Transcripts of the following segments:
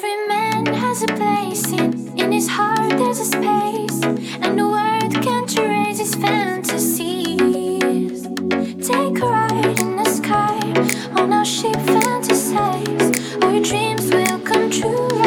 has a place in, in his heart, there's a space, and the world can't erase his fantasies. Take a ride in the sky on our ship, fantasize. All your dreams will come true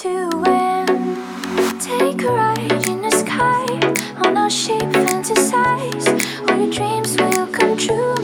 two. And take a ride in the sky on our ship, fantasize. All your dreams will come true